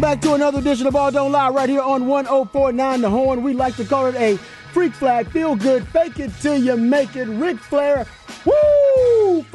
Welcome back to another edition of Ball Don't Lie right here on 1049 The Horn. We like to call it a freak flag, feel good, fake it till you make it. Ric Flair!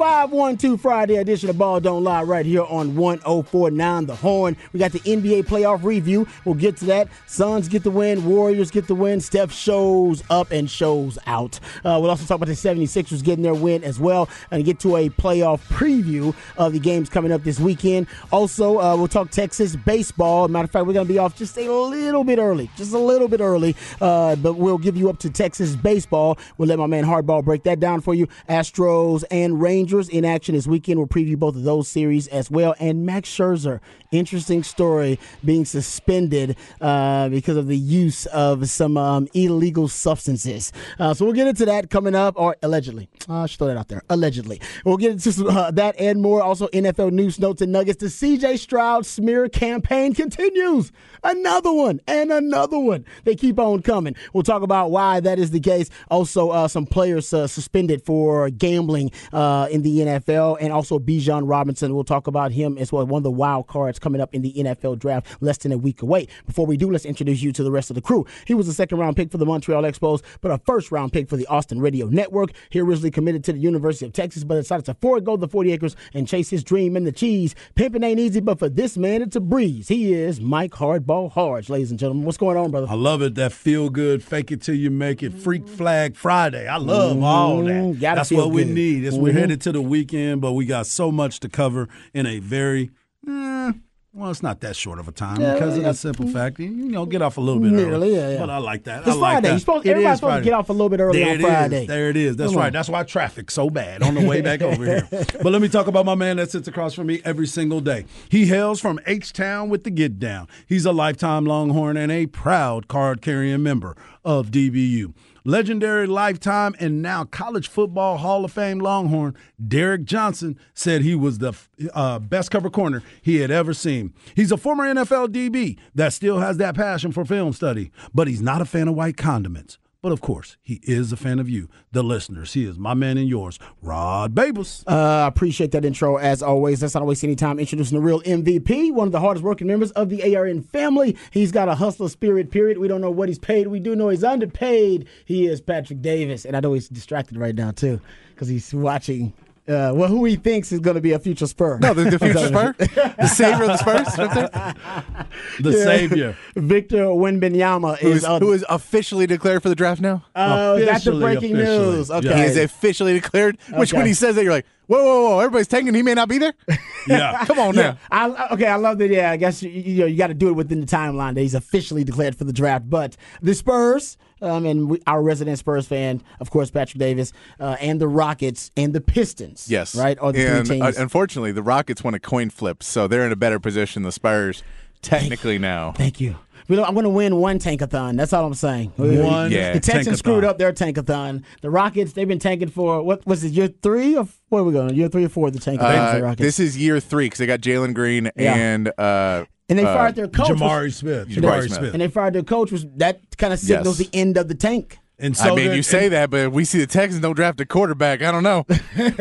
512 Friday edition of Ball Don't Lie right here on 1049 The Horn. We got the NBA playoff review. We'll get to that. Suns get the win, Warriors get the win. Steph shows up and shows out. Uh, we'll also talk about the 76ers getting their win as well and get to a playoff preview of the games coming up this weekend. Also, uh, we'll talk Texas baseball. Matter of fact, we're going to be off just a little bit early, just a little bit early, uh, but we'll give you up to Texas baseball. We'll let my man Hardball break that down for you. Astros and Rangers in action this weekend. We'll preview both of those series as well. And Max Scherzer, interesting story, being suspended uh, because of the use of some um, illegal substances. Uh, so we'll get into that coming up, or allegedly. Uh, I should throw that out there. Allegedly. We'll get into uh, that and more. Also, NFL news, notes, and nuggets. The CJ Stroud smear campaign continues. Another one and another one. They keep on coming. We'll talk about why that is the case. Also, uh, some players suspended for gambling in the NFL, and also Bijan Robinson. We'll talk about him as well. One of the wild cards coming up in the NFL draft less than a week away. Before we do, let's introduce you to the rest of the crew. He was a second round pick for the Montreal Expos, but a first round pick for the Austin Radio Network. He originally committed to the University of Texas, but decided to forego the 40 acres and chase his dream in the cheese. Pimping ain't easy, but for this man, it's a breeze. He is Mike Hardball Harge, ladies and gentlemen. What's going on, brother? I love it. That feel good, fake it till you make it, freak flag Friday. I love all Mhm. that. Gotta That's what we need. As we're Mhm. headed to the weekend, but we got so much to cover in a very, eh, well, it's not that short of a time Yeah, because of the simple fact you know get off a little bit early. yeah, yeah. But I like that. It's I like Friday. that. You're supposed- everybody's supposed to get off a little bit early there on it is. Friday. There it is. That's Come right. on. That's why traffic's so bad on the way back over here. But let me talk about my man that sits across from me every single day. He hails from H Town with the Get Down. He's a lifetime Longhorn and a proud card carrying member of DBU. Legendary lifetime and now college football Hall of Fame Longhorn Derek Johnson said he was the uh, best cover corner he had ever seen. He's a former NFL DB that still has that passion for film study, but he's not a fan of white condiments But of course, he is a fan of you, the listeners. He is my man and yours, Rod Babers. Uh, appreciate that intro as always. Let's not waste any time introducing the real MVP, one of the hardest working members of the ARN family. He's got a hustler spirit, period. We don't know what he's paid. We do know he's underpaid. He is Patrick Davis. And I know he's distracted right now, too, because he's watching uh, well, who he thinks is going to be a future Spur. No, the, the future Spur, the savior of the Spurs, the yeah. savior, Victor Wembanyama is uh, who is officially declared for the draft now. Oh, that's the breaking officially. news. Okay, yeah. he is officially declared. Which okay. when he says that, you're like, whoa, whoa, whoa! Everybody's tanking. He may not be there. Yeah, come on yeah. now. I, okay, I love that. Yeah, I guess you, you know you got to do it within the timeline that he's officially declared for the draft. But the Spurs um, and we, our resident Spurs fan, of course, Patrick Davis, uh, and the Rockets and the Pistons. Yes, right. Are the and, three teams. Uh, unfortunately, the Rockets won a coin flip, so they're in a better position. The Spurs, technically Thank now. Thank you. I'm going to win one tankathon. That's all I'm saying. One, yeah. The Texans tankathon. screwed up their tankathon. The Rockets, they've been tanking for what was it? Year three or where are we going? Year three or four? The tankathon. Uh, this is year three because they got Jalen Green yeah. and uh, and they uh, fired their coach. Jabari Smith. Jabari Smith. And they fired their coach. Was that kind of signals yes. the end of the tank? And so I mean, you say that, but we see the Texans don't draft a quarterback. I don't know. this,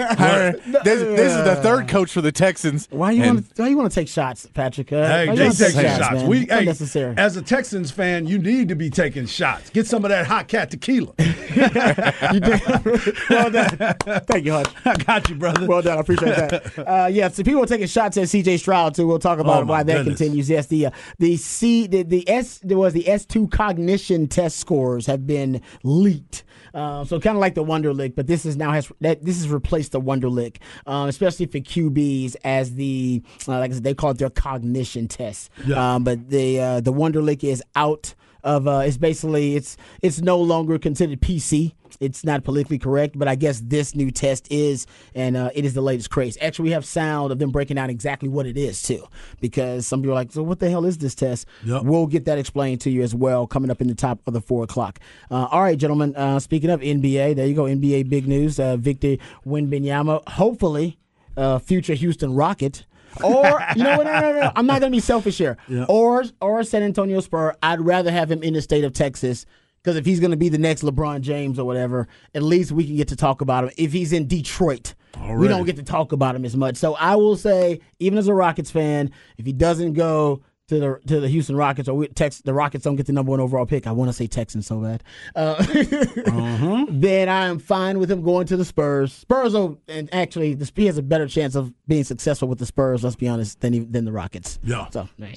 this, is the third coach for the Texans. Why you want? Why you want to take shots, Patrick? Uh, hey, they taking shots. shots. We, hey, necessary. As a Texans fan, you need to be taking shots. Get some of that hot cat tequila. you did. well done. Thank you, Hutch. I got you, brother. Well done. I appreciate that. Uh, yeah, so people are taking shots at C.J. Stroud too. We'll talk about oh, why that goodness. continues. Yes, the uh, the C the, the S there was the S two cognition test scores have been leaked. Uh, so kind of like the Wonderlic, but this is now has that this has replaced the Wonderlic, uh, especially for QBs as the uh, like I said, they call it their cognition test. Yeah. Um, but the uh, the Wonderlic is out of uh, it's basically it's it's no longer considered PC. It's not politically correct, but I guess this new test is, and uh, it is the latest craze. Actually, we have sound of them breaking down exactly what it is too, because some people are like, "So what the hell is this test?" Yep. We'll get that explained to you as well, coming up in the top of the four o'clock. Uh, all right, gentlemen. Uh, speaking of NBA, there you go. NBA big news. Uh, Victor Wembanyama, hopefully, uh, future Houston Rocket. Or you know what? No, no, no. I'm not gonna be selfish here. Yeah. Or or San Antonio Spur. I'd rather have him in the state of Texas because if he's gonna be the next LeBron James or whatever, at least we can get to talk about him. If he's in Detroit, Already. we don't get to talk about him as much. So I will say, even as a Rockets fan, if he doesn't go to the to the Houston Rockets or we, Tex, the Rockets don't get the number one overall pick. I want to say Texans so bad. Uh, uh-huh. Then I am fine with him going to the Spurs. Spurs will, and actually, the, he has a better chance of being successful with the Spurs. Let's be honest, than he, than the Rockets. Yeah. So man,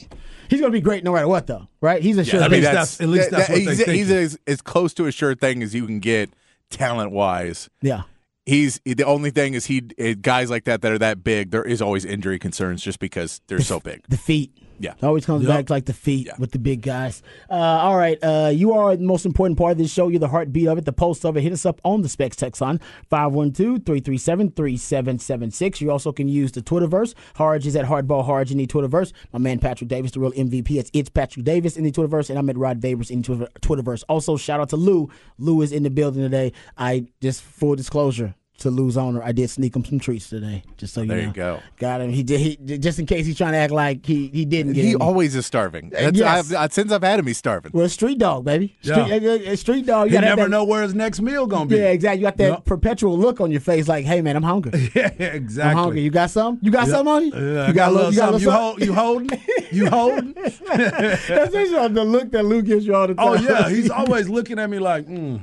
he's going to be great no matter what, though. Right? He's a sure. Yeah, I mean, that's, at least that's that, what he's, he's as, as close to a sure thing as you can get talent wise. Yeah he's the only thing is he guys like that that are that big. There is always injury concerns just because they're the, so big. The feet. Yeah. It always comes yep. back to like the feet yeah. with the big guys. Uh, all right. Uh, you are the most important part of this show. You're the heartbeat of it, the pulse of it. Hit us up on the Specs text on 512 337 3776. You also can use the Twitterverse. Harge is at Hardball Harge in the Twitterverse. My man Patrick Davis, the real MVP. It's, it's Patrick Davis in the Twitterverse, and I'm at Rod Babers in the Twitterverse. Also, shout out to Lou. Lou is in the building today. I just, full disclosure, to Lou's owner, I did sneak him some treats today. Just so you there know. you go. Got him. He did. He just in case he's trying to act like he he didn't. Get. He always is starving. That's, yes. I've, since I've had him, he's starving. Well, street dog, baby. Street, yeah. uh, street dog. You he never that, know where his next meal gonna be. Yeah, exactly. You got that yep. perpetual look on your face, like, "Hey, man, I'm hungry." yeah, exactly. I'm hungry. You got some? You got yep. some on you? Yeah, you got, a little. You, got a you, hold, you holding? You holding? That's the look that Luke gives you all the oh, time. Oh yeah, he's always looking at me like, mm,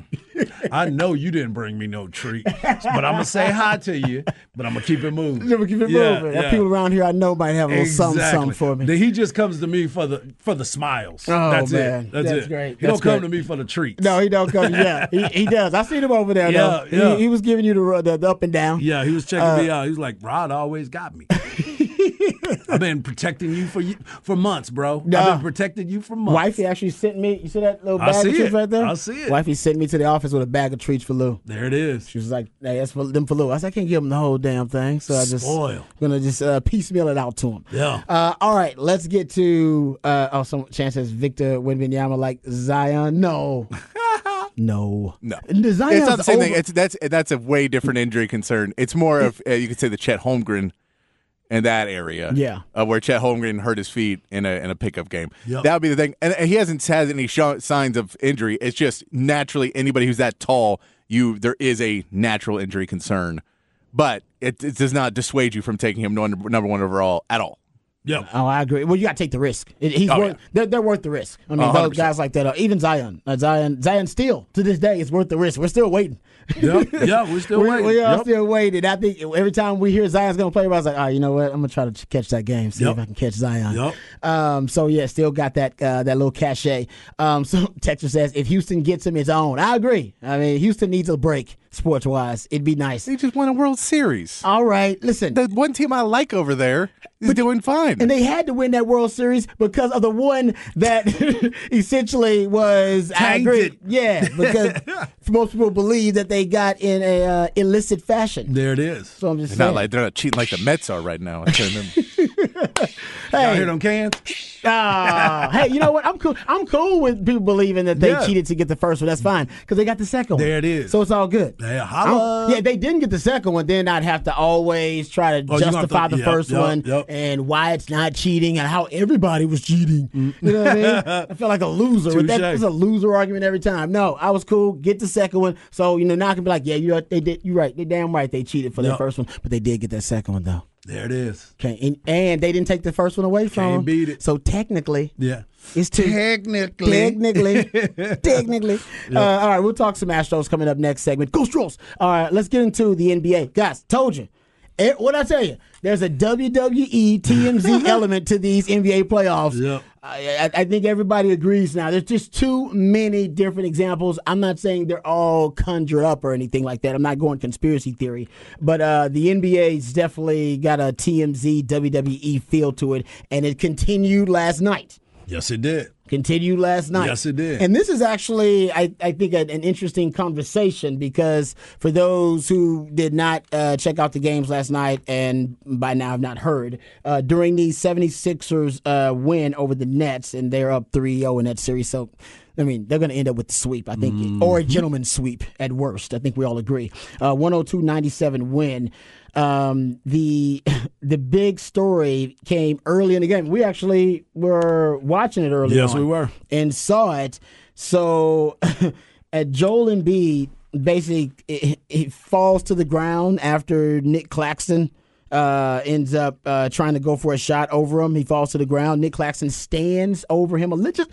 "I know you didn't bring me no treat, but I'm gonna say hi to you, but I'm gonna keep it moving. I'm gonna keep it yeah, moving. Yeah. People around here I know might have a little exactly. something, something for me. Then He just comes to me for the for the smiles. Oh That's man, it. That's, That's it. great. He That's don't come great. to me for the treats. No, he don't come. Yeah, he, he does. I seen him over there. Yeah, though. yeah. He, he was giving you the, the, the up and down. Yeah, he was checking uh, me out. He was like, Rod always got me. I've been protecting you for for months, bro. Nah. I've been protecting you for months. Wifey actually sent me. You see that little bag of treats it. right there? I see it. Wifey sent me to the office with a bag of treats for Lou. There it is. She was like, "Hey, that's for them for Lou." I said, "I can't give him the whole damn thing, so I just Spoil. gonna just uh, piecemeal it out to him." Yeah. Uh, all right, let's get to uh, oh, some chances Victor Wembanyama like Zion. No. No, no. Zion's it's not the same over- thing. It's that's that's a way different injury concern. It's more of uh, you could say the Chet Holmgren in that area. Yeah. Uh, where Chet Holmgren hurt his feet in a in a pickup game. Yep. That would be the thing. And he hasn't had any show, signs of injury. It's just naturally anybody who's that tall, you there is a natural injury concern. But it, it does not dissuade you from taking him number, number one overall at all. Yeah. Oh, I agree. Well, you got to take the risk. It, he's Oh, worth, yeah. they're, they're worth the risk. I mean, those hundred percent. guys like that, uh, even Zion, uh, Zion, Zion still to this day is worth the risk. We're still waiting. Yep. Yeah, we're still we, waiting. we are Yep. still waiting. I think every time we hear Zion's going to play, I was like, all right, you know what? I'm going to try to catch that game, see Yep. if I can catch Zion. Yep. Um, so yeah, still got that uh, that little cachet. Um, so Texas says if Houston gets him his own, I agree. I mean, Houston needs a break sports wise. It'd be nice. They just won a World Series. All right, listen. The one team I like over there is doing fine. and they had to win that World Series because of the one that essentially was. I agree. Yeah, because most people believe that they got in a uh, illicit fashion. There it is. So I'm just saying. not like they're not cheating like the Mets are right now. Hey, hear them cans? ah, hey, you know what? I'm cool. I'm cool with people believing that they Yeah. cheated to get the first one. That's fine because they got the second one. There it is. So it's all good. Holla. yeah, they didn't get the second one, then I'd have to always try to Oh, you justify to- the yep, first yep, one yep. and why it's not cheating and how everybody was cheating. You know what I mean? I feel like a loser. with that. It's a loser argument every time. No, I was cool. Get the second one. So you know now I can be like, yeah, you know, they did. You're right. They damn right they cheated for that Yep. first one, but they did get that second one though. There it is. Okay, and, and they didn't take the first one away from Can't beat it. So technically, Yeah. it's two. Technically. Technically, technically. Uh, all right, we'll talk some Astros coming up next segment. Go Stros. All right, let's get into the NBA. Guys, told you. What I tell you? There's a WWE TMZ element to these NBA playoffs. Yep. I, I I think everybody agrees now. There's just too many different examples. I'm not saying they're all conjured up or anything like that. I'm not going conspiracy theory, but uh, the NBA's definitely got a TMZ WWE feel to it, and it continued last night Yes, it did. Continued last night. Yes, it did. And this is actually, I, I think, an, an interesting conversation because for those who did not uh, check out the games last night and by now have not heard, uh, during the 76ers uh, win over the Nets, and they're up 3 0 in that series. So, I mean, they're going to end up with the sweep, I think, Mm-hmm. or a gentleman's sweep at worst. I think we all agree. Uh, 102 97 win. Um, the the big story came early in the game. We actually were watching it early Yes, we were. and saw it. So at Joel Embiid basically it, it falls to the ground after Nick Claxton uh, ends up uh, trying to go for a shot over him. He falls to the ground. Nick Claxton stands over him a little, just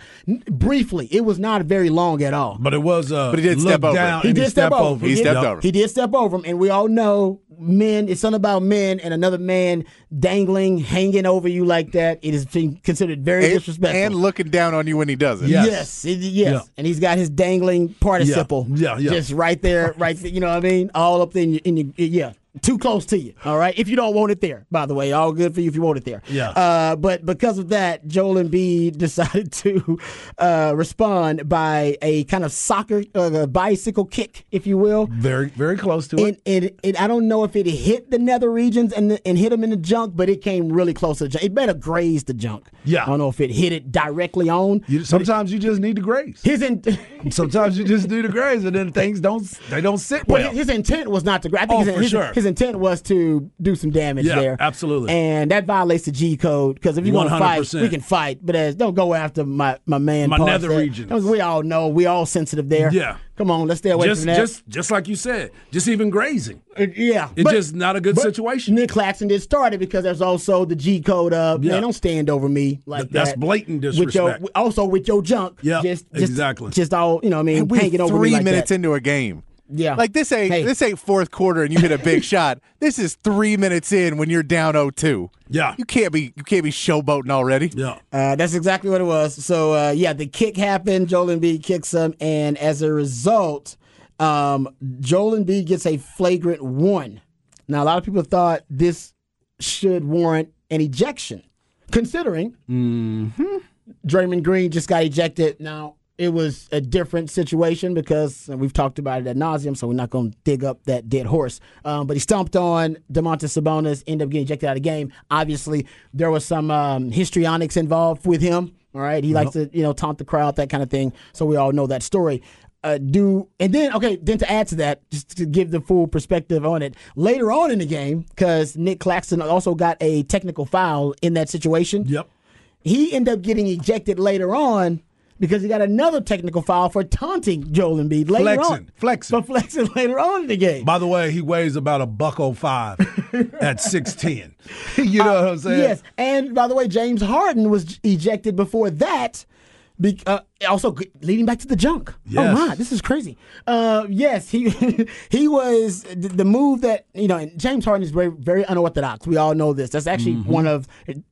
briefly. It was not very long at all. But it was. Uh, But he did step over. down He and did step stepped over. He did- stepped over. He did step over him, and we all know men. It's something about men and another man dangling, hanging over you like that. It is considered very and, disrespectful. and looking down on you when he does it. Yeah. Yes, it- yes, Yeah. and he's got his dangling participle. Yeah, yeah. just right there, right. There, you know what I mean? All up in your, in your, yeah, too close to you. All right, if you don't want it there, by the way, all good for you if you want it there. Yeah. Uh, but because of that, Joel Embiid decided to uh, respond by a kind of soccer uh, bicycle kick, if you will. very, very close to And, it. and, and I don't know if it hit the nether regions and and hit him in the junk, but it came really close to the junk. It better graze the junk. Yeah. I don't know if it hit it directly on. You, sometimes you just need to graze. His in, Sometimes you just do the graze, and then things don't. They don't sit well, well. his intent was not to graze. I think Oh, his, for his, sure. his intent was to do some damage Yeah, there. absolutely. And that violates the G code because if you want to fight, we can fight, but as don't go after my my man. My nether said. regions. We all know. We all sensitive there. Yeah. Come on, let's stay away just, from that. just, just like you said, just even grazing. Uh, yeah, It's but- just not a good situation. Nick Claxton did start it because there's also the G code of Yeah. man, don't stand over me like Th- that's that. blatant With your, disrespect. also with your junk. Yeah, just, just, exactly. Just all you know. what I mean, And we're hanging over three like minutes that. into a game. Yeah. Like this ain't Hey. this ain't fourth quarter and you hit a big shot. This is three minutes in when you're down 0-2. Yeah. You can't be you can't be showboating already. Yeah. Uh, that's exactly what it was. So uh, yeah, the kick happened. Joel Embiid kicks him, and as a result, um, Joel Embiid gets a flagrant one. Now a lot of people thought this should warrant an ejection, considering Draymond Green just got ejected. Now it was a different situation because we've talked about it at nauseum, so we're not going to dig up that dead horse. Um, but he stomped on Domantas Sabonis, ended up getting ejected out of the game. Obviously, there was some um, histrionics involved with him. All right, he likes to you know taunt the crowd, that kind of thing. So we all know that story. uh, do and then okay then to add to that just to give the full perspective on it later on in the game because Nick Claxton also got a technical foul in that situation. Yep. He ended up getting ejected later on because he got another technical foul for taunting Joel Embiid later Flexing, on. flexing. For flexing later on in the game. By the way, he weighs about a buck oh five at six ten. you know what I'm uh, saying? Yes, and by the way, James Harden was ejected before that. Be, uh, also g- leading back to the junk. Oh my, this is crazy. Uh, yes, he he was the, the move that you know. And James Harden is very very unorthodox. We all know this. That's actually Mm-hmm. one of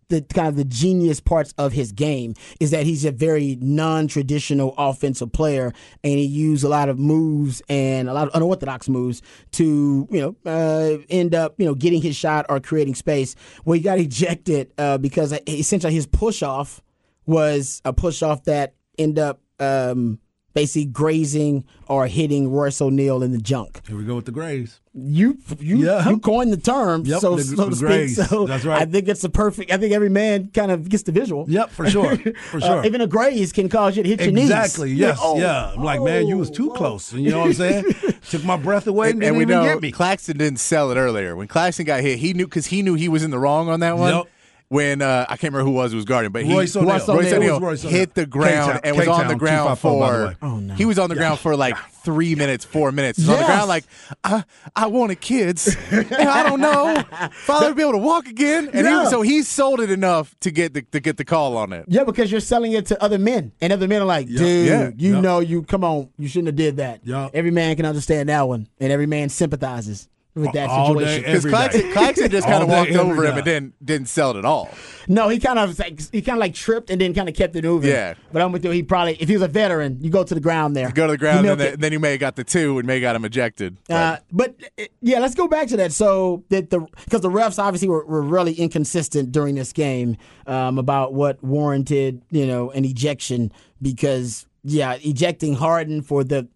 the kind of the genius parts of his game is that he's a very non-traditional offensive player, and he used a lot of moves and a lot of unorthodox moves to you know uh, end up you know getting his shot or creating space. Well, he got ejected uh, because essentially his push off was a push off that end up um, basically grazing or hitting Royce O'Neale in the junk. Here we go with the Grays. You you Yeah. you coined the term, Yep, so the- so to speak. graze. So That's right. I think it's a perfect. I think every man kind of gets the visual. Yep, for sure, for Uh, sure. even a graze can cause you to hit your knees. Exactly. Yes. Oh, yeah. I'm like, man, you was too oh, close. You know what I'm saying? Took my breath away and, And, didn't and we even know get me. Claxton didn't sell it earlier. When Claxton got hit, he knew because he knew he was in the wrong on that one. Yep. When uh, I can't remember who was who was guarding, but he, Royce O'Neale. Royce O'Neale. Royce It O'Neale Royce O'Neale. hit the ground K-Town- and was on K-Town, the ground 254, the for. Oh, no. He was on the ground for like three minutes, four minutes. He was on the ground like, I, I wanted kids. and I don't know if I'll ever be able to walk again. And Yeah. he, so he sold it enough to get the to get the call on it. Yeah, because you're selling it to other men, and other men are like, "Dude, Yeah. you Yep. know, you come on, you shouldn't have did that." Yep. Every man can understand that one, and every man sympathizes with that All situation. Because Every Claxton. Claxton just kind of walked every over him day. and didn't didn't sell it at all. No, he kind of like he kind of like tripped and then kind of kept it moving. Yeah. but I'm with you. He probably, if he was a veteran, you go to the ground there. Go to the ground, and then, then you may have got the two, and may have got him ejected. Uh, but uh, yeah, let's go back to that. So that the because the refs obviously were, were really inconsistent during this game um, about what warranted you know an ejection because yeah, ejecting Harden for the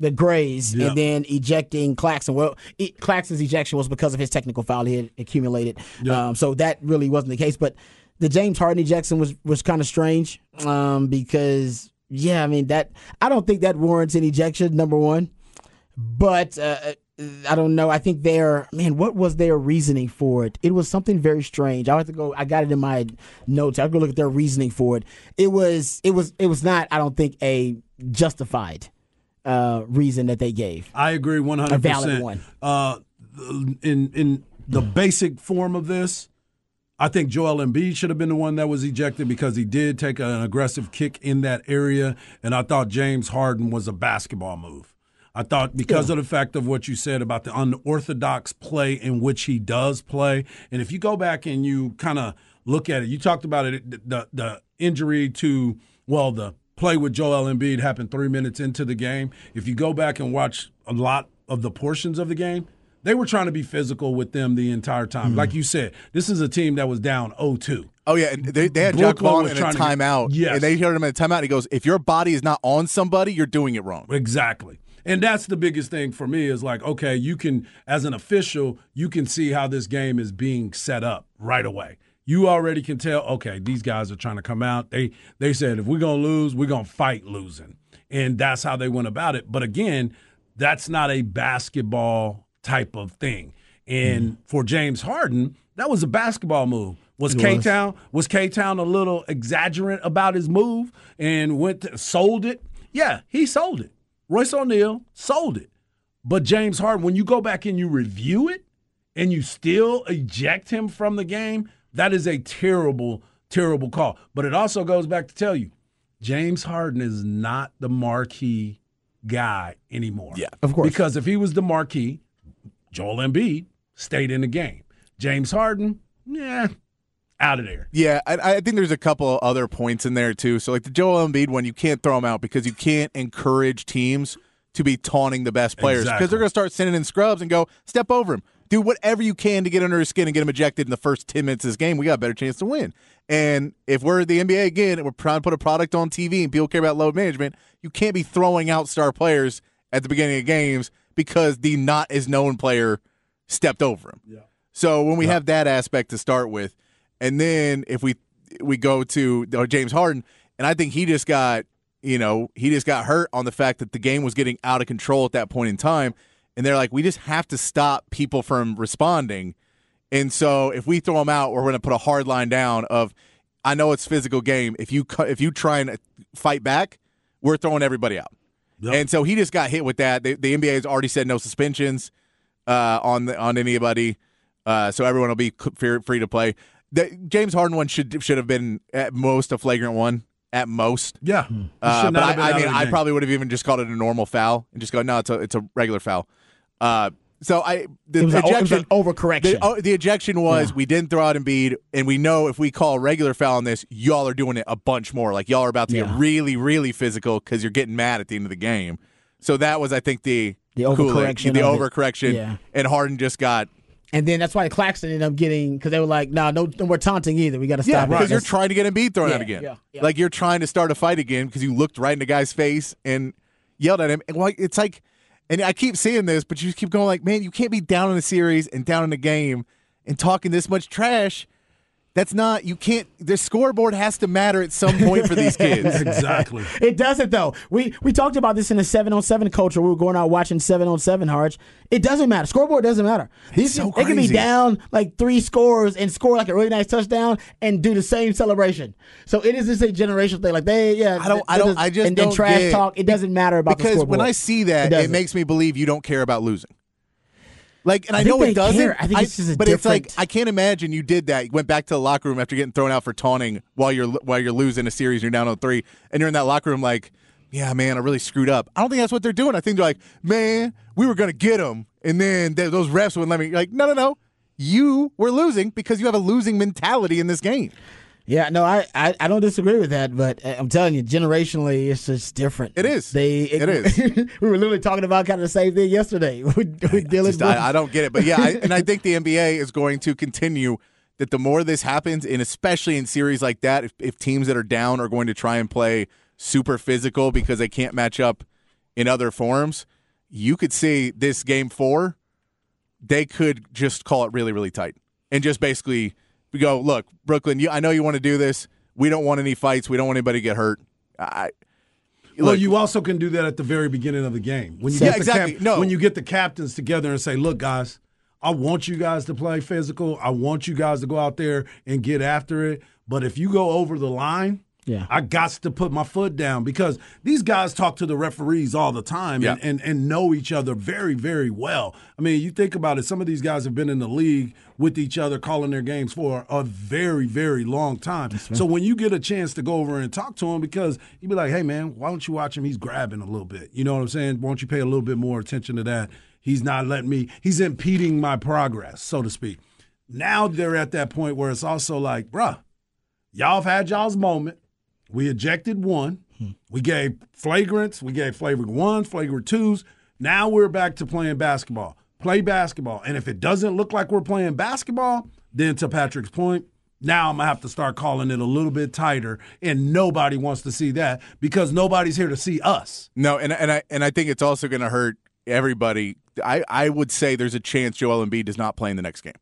the Grays Yeah. and then ejecting Claxton. Well, e- Claxton's ejection was because of his technical foul he had accumulated. Um, so that really wasn't the case. But the James Harden ejection was was kind of strange um, because yeah, I mean that I don't think that warrants an ejection. Number one but uh, I don't know. I think their man, what was their reasoning for it? It was something very strange. I have to go. I got it in my notes. I'll go look at their reasoning for it. It was. It was. It was not. I don't think a justified uh, reason that they gave. I agree 100%. A valid one. Uh, in in the basic form of this, I think Joel Embiid should have been the one that was ejected because he did take an aggressive kick in that area, and I thought James Harden was a basketball move. I thought because of the fact of what you said about the unorthodox play in which he does play, and if you go back and you kind of look at it, you talked about it, the the injury to well the play with Joel Embiid happened three minutes into the game. If you go back and watch a lot of the portions of the game, they were trying to be physical with them the entire time. Mm-hmm. Like you said, this is a team that was down 0-2. Oh yeah, and they, they had Jacque Vaughn in a trying to get- timeout. Yes. and they heard him in a timeout. And he goes, "If your body is not on somebody, you're doing it wrong." Exactly. And that's the biggest thing for me is like, okay, you can, as an official, you can see how this game is being set up right away. You already can tell, okay, these guys are trying to come out. They they said if we're gonna lose, we're gonna fight losing. And that's how they went about it. But again, that's not a basketball type of thing. And mm. for James Harden, that was a basketball move. Was K Town was K Town a little exaggerant about his move and went to, sold it? Yeah, he sold it. Royce O'Neale sold it. But James Harden, when you go back and you review it and you still eject him from the game, that is a terrible, terrible call. But it also goes back to tell you, James Harden is not the marquee guy anymore. Yeah. Of course. Because if he was the marquee, Joel Embiid stayed in the game. James Harden, yeah, out of there. Yeah, I, I think there's a couple other points in there too. So like the Joel Embiid one, you can't throw him out because you can't encourage teams to be taunting the best players because Exactly. they're going to start sending in scrubs and go step over him. Do whatever you can to get under his skin and get him ejected in the first 10 minutes of this game. We got a better chance to win. And if we're the NBA again and we're trying to put a product on TV and people care about load management, you can't be throwing out star players at the beginning of games because the not as known player stepped over him. Yeah. So when we have that aspect to start with, and then if we we go to uh, James Harden, and I think he just got you know, he just got hurt on the fact that the game was getting out of control at that point in time. And they're like, we just have to stop people from responding. And so if we throw them out, we're going to put a hard line down of, I know it's physical game. If you if you try and fight back, we're throwing everybody out. Yep. And so he just got hit with that. The, the NBA has already said no suspensions uh, on the, on anybody, uh, so everyone will be free to play. The James Harden one should should have been at most a flagrant one at most. Yeah, uh, but I, I mean, I probably would have even just called it a normal foul and just go, no, it's a it's a regular foul. Uh, so I the was ejection an, was overcorrection. The, oh, the ejection was yeah. we didn't throw out Embiid, and we know if we call a regular foul on this, y'all are doing it a bunch more. Like y'all are about to yeah. get really, really physical because you're getting mad at the end of the game. So that was, I think, the the overcorrection, the overcorrection, yeah. and Harden just got. And then that's why the Claxton ended up getting because they were like, "No, nah, no, no, we're taunting either. We got to stop." Yeah, because you're trying to get Embiid thrown out again. Like you're trying to start a fight again because you looked right in the guy's face and yelled at him. And like it's like and I keep seeing this, but you keep going like, man, you can't be down in a series and down in a game and talking this much trash that's not you can't the scoreboard has to matter at some point for these kids. exactly. It doesn't though. We we talked about this in the seven on seven culture. We were going out watching seven on seven Harge. It doesn't matter. Scoreboard doesn't matter. These so they can be down like three scores and score like a really nice touchdown and do the same celebration. So it is just a generational thing. Like they yeah. I don't I don't I just and, don't and trash get, talk. It doesn't matter about because when I see that, it, it makes me believe you don't care about losing. Like, and I, I know it doesn't. Care. I think it's just but different... it's like I can't imagine you did that. You went back to the locker room after getting thrown out for taunting while you're while you're losing a series. You're down on three, and you're in that locker room like, yeah, man, I really screwed up. I don't think that's what they're doing. I think they're like, man, we were gonna get them, and then they, those refs wouldn't let me. Like, no, no, no, you were losing because you have a losing mentality in this game. Yeah, no, I, I, I, don't disagree with that, but uh, I'm telling you, generationally, it's just different. It is. They, it, it is. we were literally talking about kind of the same thing yesterday with, with Dylan. Just, I, I, don't get it, but yeah, I, and I think the NBA is going to continue that the more this happens, and especially in series like that, if, if teams that are down are going to try and play super physical because they can't match up in other forms, you could see this game four, they could just call it really, really tight and just basically – we go, look, Brooklyn, you, I know you want to do this. We don't want any fights. We don't want anybody to get hurt. I, Look, well, you also can do that at the very beginning of the game when you yeah, get the exactly. cap- no. when you get the captains together and say, "Look, guys, I want you guys to play physical. I want you guys to go out there and get after it. But if you go over the line, yeah. I got to put my foot down because these guys talk to the referees all the time yeah. and, and, and know each other very, very well. I mean, you think about it, some of these guys have been in the league with each other calling their games for a very, very long time. Right. So when you get a chance to go over and talk to him, because you'd be like, hey, man, why don't you watch him? He's grabbing a little bit. You know what I'm saying? Why don't you pay a little bit more attention to that? He's not letting me, he's impeding my progress, so to speak. Now they're at that point where it's also like, bruh, y'all have had y'all's moment. We ejected one. Hmm. We gave flagrants. We gave flagrant ones, flagrant twos. Now we're back to playing basketball. Play basketball. And if it doesn't look like we're playing basketball, then to Patrick's point, now I'm gonna have to start calling it a little bit tighter, and nobody wants to see that because nobody's here to see us. No, and and I and I think it's also gonna hurt everybody. I I would say there's a chance Joel Embiid does not play in the next game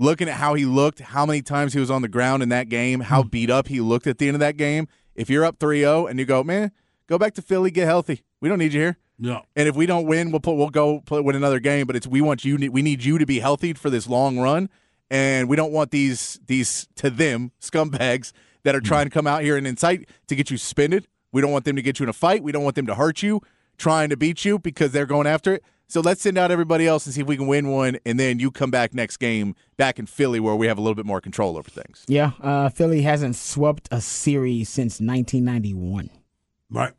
looking at how he looked, how many times he was on the ground in that game, how hmm. beat up he looked at the end of that game. If you're up 3-0 and you go, man, go back to Philly, get healthy. We don't need you here. No. And if we don't win, we'll put, we'll go play, win another game. But it's we want you. We need you to be healthy for this long run, and we don't want these these to them scumbags that are hmm. trying to come out here and incite to get you suspended. We don't want them to get you in a fight. We don't want them to hurt you, trying to beat you because they're going after it. So let's send out everybody else and see if we can win one, and then you come back next game back in Philly where we have a little bit more control over things. Yeah, uh, Philly hasn't swept a series since 1991. Right.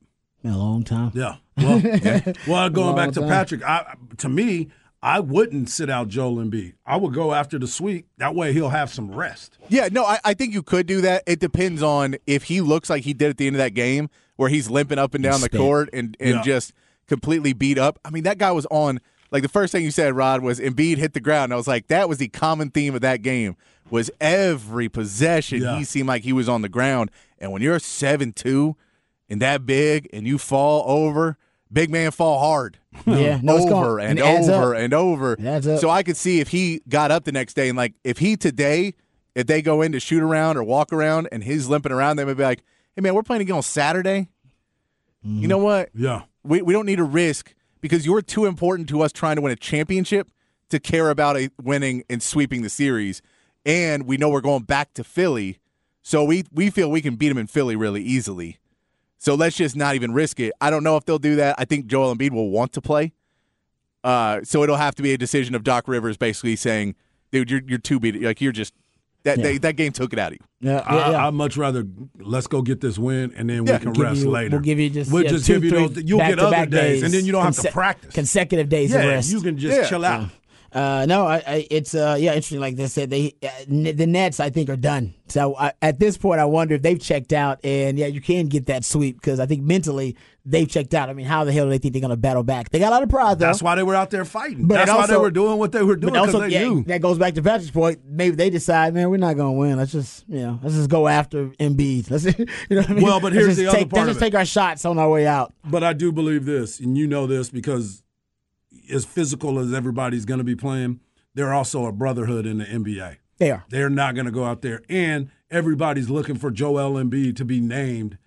Been a long time. Yeah. Well, yeah. well going back to time. Patrick, I, to me, I wouldn't sit out Joel Embiid. I would go after the sweep. That way he'll have some rest. Yeah, no, I, I, think you could do that. It depends on if he looks like he did at the end of that game where he's limping up and down the court and, and yeah. just – completely beat up. I mean, that guy was on like the first thing you said, Rod, was Embiid hit the ground. And I was like, that was the common theme of that game. Was every possession yeah. he seemed like he was on the ground. And when you're seven two and that big and you fall over, big man fall hard. Yeah, no, over and, and over up. and over. So I could see if he got up the next day and like if he today, if they go in to shoot around or walk around and he's limping around, they may be like, Hey man, we're playing again on Saturday. you mm-hmm. know what? Yeah. We we don't need to risk because you're too important to us trying to win a championship to care about a winning and sweeping the series. And we know we're going back to Philly, so we we feel we can beat them in Philly really easily. So let's just not even risk it. I don't know if they'll do that. I think Joel Embiid will want to play. Uh, so it'll have to be a decision of Doc Rivers basically saying, "Dude, you're you're too beat. Like you're just that Yeah. they, that game took it out of you." Yeah, I, yeah, yeah. I'd much rather let's go get this win and then Yeah. we can Give rest you- later. We'll give you just we'll yeah, just two, give you three those. You'll get other back-to-back days, and then you don't have to practice. consecutive days of yeah, rest. you can just Yeah. chill out. Uh, no, I, I, it's uh, yeah, interesting. Like they said, they uh, n- the Nets I think are done. So I, at this point, I wonder if they've checked out. And yeah, you can get that sweep because I think mentally they've checked out. I mean, how the hell do they think they're going to battle back? They got a lot of pride though. That's why they were out there fighting. But That's it why they were doing what they were doing also, they yeah, knew. that goes back to Patrick's point. Maybe they decide, man, we're not going to win. Let's just, you know, let's just go after Embiid. Let's, you know what I mean? Well, but here's the other take, part Let's just take our shots on our way out. But I do believe this, and you know this because as physical as everybody's going to be playing, they're also a brotherhood in the NBA. They are. They're not going to go out there, and everybody's looking for Joel Embiid to be named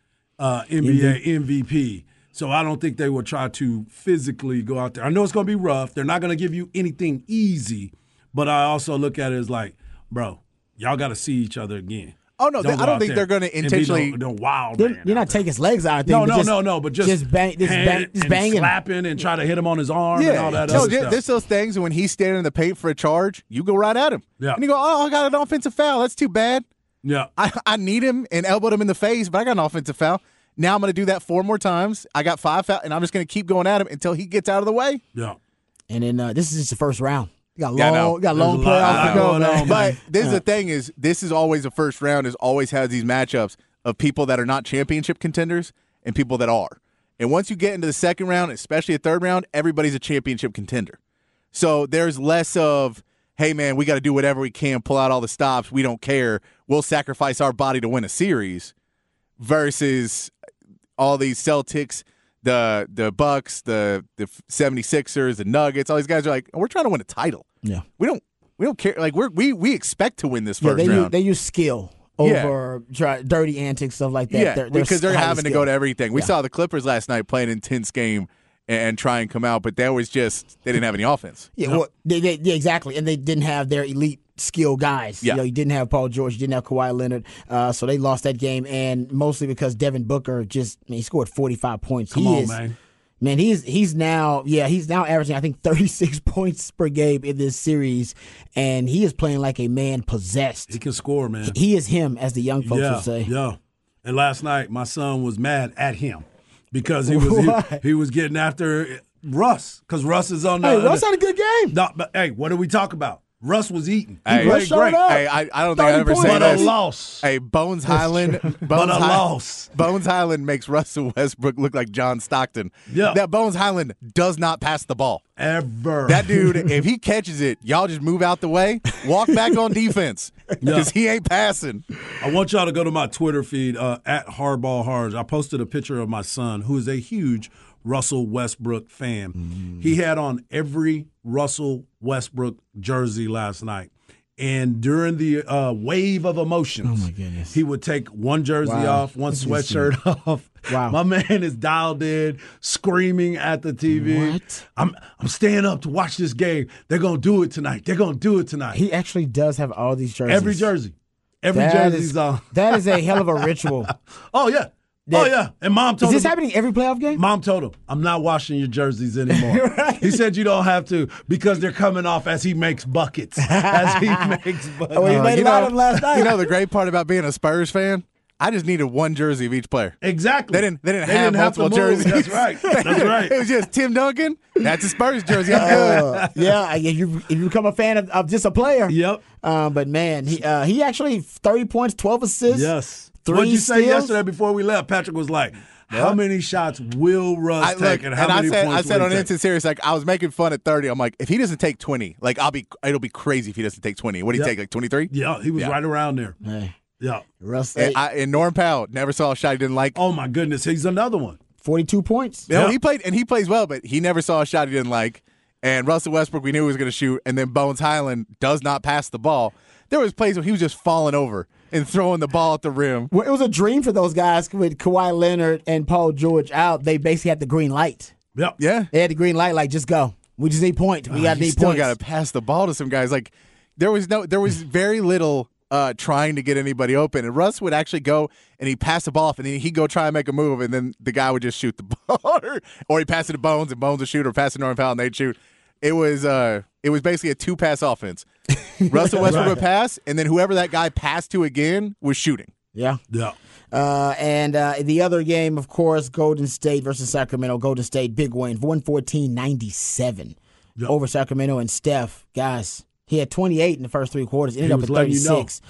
uh, NBA MVP. So I don't think they will try to physically go out there. I know it's going to be rough. They're not going to give you anything easy, but I also look at it as like, bro, y'all got to see each other again. Oh, no, Don't I don't think they're and be intentionally- no, no wild. They're, man you're not taking his legs out. I think, No, no, just, no, no. But just just bang, just, bang, just banging. slapping, and try to hit him on his arm and all that no, other there- stuff. there's those things when he's standing in the paint for a charge, you go right at him. Yeah. And you go, oh, I got an offensive foul. That's too bad. yeah, I, I need him and elbowed him in the face, but I got an offensive foul. Now I'm going to do that four more times. I got five foul, and I'm just going to keep going at him until he gets out of the way. yeah. And then uh, this is just the first round. You got long, know. you got There's long a playoffs to go, going man. on, But this is the thing: is this is always the first round is always has these matchups of people that are not championship contenders and people that are. And once you get into the second round, especially a third round, everybody's a championship contender. So there's less of, hey man, we got to do whatever we can, pull out all the stops. We don't care. We'll sacrifice our body to win a series. Versus all these Celtics, the the Bucks, the the 76ers, the Nuggets, all these guys are like, we're trying to win a title. Yeah. We don't we don't care. Like we're we we expect to win this Yeah, first they use, round. they use skill Yeah. over dirty antics, stuff like that. yeah, They're- because they're having to go to everything. We Yeah. saw the Clippers last night playing an intense game and try and come out, but that was just they didn't have any offense. Yeah, well, they, they, yeah, exactly, and they didn't have their elite skill guys. Yeah. You know, you didn't have Paul George, you didn't have Kawhi Leonard, uh, so they lost that game, and mostly because Devin Booker just I mean, he scored forty five points. Come he on, is, man. Man, he's he's now yeah he's now averaging I think 36 points per game in this series, and he is playing like a man possessed. He can score, man. He is him, as the young folks yeah, would say. yeah. And last night, my son was mad at him because he was he, he was getting after Russ because Russ is on the. Hey, Russ had a good game. No, but hey, what do we talk about? Russ was eating. He Hey, great, up. Hey, I, I don't think I 30 ever say but a loss. Hey, Bones Hyland, Bones, But a Hi- loss. Bones Hyland makes Russell Westbrook look like John Stockton. Yeah. that Bones Hyland does not pass the ball. Ever That dude, if he catches it, y'all just move out the way, walk back on defense because he ain't passing. I want y'all to go to my Twitter feed uh, at Hardball Hards. I posted a picture of my son, who is a huge Russell Westbrook fan. He had on every Russell Westbrook jersey last night. And during the uh, wave of emotions, oh my goodness. he would take one jersey Wow. off, one This sweatshirt off. Wow. My man is dialed in, screaming at the TV. What? I'm I'm staying up to watch this game. They're gonna do it tonight. They're gonna do it tonight. He actually does have all these jerseys. Every jersey. Every That jersey's is- on. That is a hell of a ritual. Oh yeah. That- oh yeah. And mom told. Him. Is this him. happening every playoff game? Mom told him, "I'm not washing your jerseys anymore." Right. He said you don't have to because they're coming off as he makes buckets. as he makes buckets. Oh, he made you a lot know- of them last night. You know the great part about being a Spurs fan? I just needed one jersey of each player. exactly. They didn't. They didn't They have didn't have to multiple move. jerseys. That's right. That's right. it was just Tim Duncan. That's a Spurs jersey. Uh, yeah, if you if you become a fan of, of just a player. Yep. Um, but man, he uh, he actually thirty points, twelve assists. Yes. Three What did you say yesterday before we left? Patrick was like, "How many shots will Russ I, take, look, and how and I many said, I said will on he? Instant Serious, like I was making fun at 30. I'm like, if he doesn't take 20, like I'll be, it'll be crazy if he doesn't take 20. What do you Yep. take, like 23? Yeah, he was Yeah. right around there. Hey, Yeah. Russ, And, I, and Norm Powell never saw a shot he didn't like. Oh my goodness, he's another one. forty-two points. No, Yeah. he played and he plays well, but he never saw a shot he didn't like. And Russell Westbrook, we knew he was going to shoot, and then Bones Hyland does not pass the ball. There was plays where he was just falling over, and throwing the ball at the rim. Well, it was a dream for those guys with Kawhi Leonard and Paul George out. They basically had the green light. Yep. Yeah. They had the green light, like just go. We just need points. We got you need still points. got to pass the ball to some guys. Like there was no, there was very little uh, trying to get anybody open. And Russ would actually go and he'd pass the ball off, and then he'd go try and make a move, and then the guy would just shoot the ball, or, or he pass it to Bones, and Bones would shoot, or pass it to Norman Powell, and they'd shoot. It was uh, it was basically a two pass offense. Russell Westbrook would pass, and then whoever that guy passed to again was shooting. yeah. Yeah. Uh, and uh, the other game, of course, Golden State versus Sacramento. Golden State, big win, 114 97 Yep. over Sacramento. And Steph, guys, he had 28 in the first three quarters, ended He up was at letting you know. 36.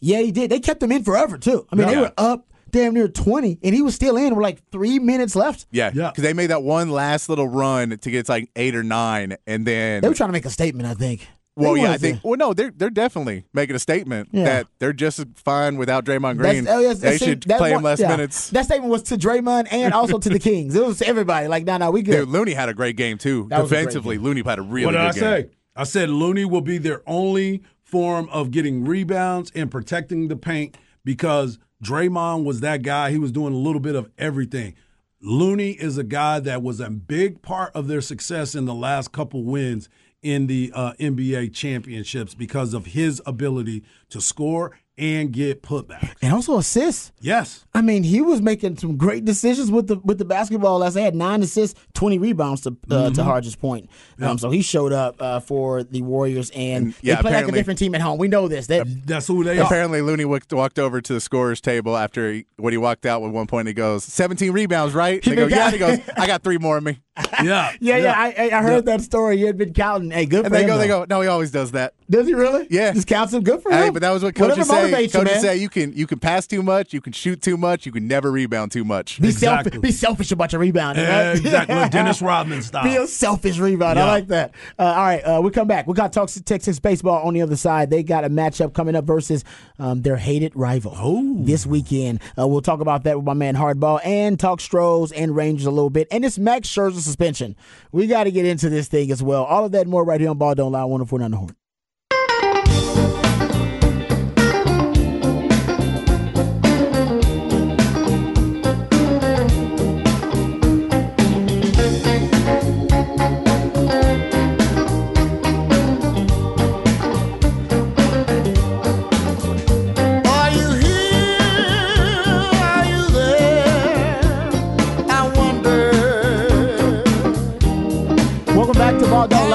Yeah, he did. They kept him in forever, too. I mean, they were up damn near 20, and he was still in with like three minutes left. Yeah, Yeah. because they made that one last little run to get to like eight or nine, and then They were trying to make a statement, I think. They Well, yeah, I think. Well, no, they're they're definitely making a statement Yeah. that they're just fine without Draymond Green. That's- oh, yes, they see, should that play him less yeah. minutes. That statement was to Draymond and also to the Kings. It was to everybody. Like, no, no, we good. Dude, Looney had a great game too. That was a great Defensively, Looney had a really what did good I game. say? I said Looney will be their only form of getting rebounds and protecting the paint because Draymond was that guy. He was doing a little bit of everything. Looney is a guy that was a big part of their success in the last couple wins in the uh, NBA championships because of his ability to score and get putbacks. and also assists. Yes. I mean, he was making some great decisions with the with the basketball. Last they had nine assists, twenty rebounds to uh, Mm-hmm. to Harge's point. Um, so he showed up uh, for the Warriors, and, And, yeah, they play like a different team at home. We know this. That That's who they are. Apparently, Looney walked, walked over to the scorer's table after he, when he walked out with one point. He goes, "17 rebounds, right?" They go, "Yeah." He goes, "I got three more in me." Yeah. yeah, yeah, I, I I heard that story. He had been counting. Hey, good And they go, they go, "No, he always does that." Does he really? Yeah. just counts him. Good for Hey, him. but that was what Whatever coaches say. motivates you, Coaches man. say you can you can pass too much, you can shoot too much, you can never rebound too much. Be Exactly. selfish. Be selfish about your rebounding. right? Exactly. Dennis Rodman style. Be a selfish rebound. I like that. Uh, all right, uh, we come back. We got talk Texas baseball on the other side. They got a matchup coming up versus um, their hated rival this weekend. Uh, we'll talk about that with my man Hardball and talk Stros and Rangers a little bit. And this Max Scherzer suspension. We got to get into this thing as well. All of that more right here on Ball Don't Lie. 104.9 The Horn.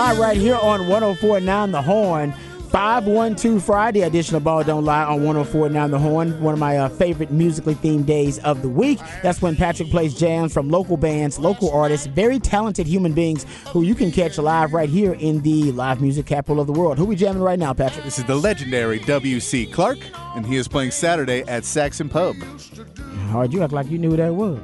Lie right here on 104.9 The Horn. 512 Friday edition of Ball Don't Lie on 104.9 The Horn. One of my uh, favorite musically themed days of the week. That's when Patrick plays jams from local bands, local artists, very talented human beings who you can catch live right here in the live music capital of the world. Who we jamming right now, Patrick? This is the legendary W.C. Clark, and he is playing Saturday at Saxon Pub. Hard, you act like you knew who that was.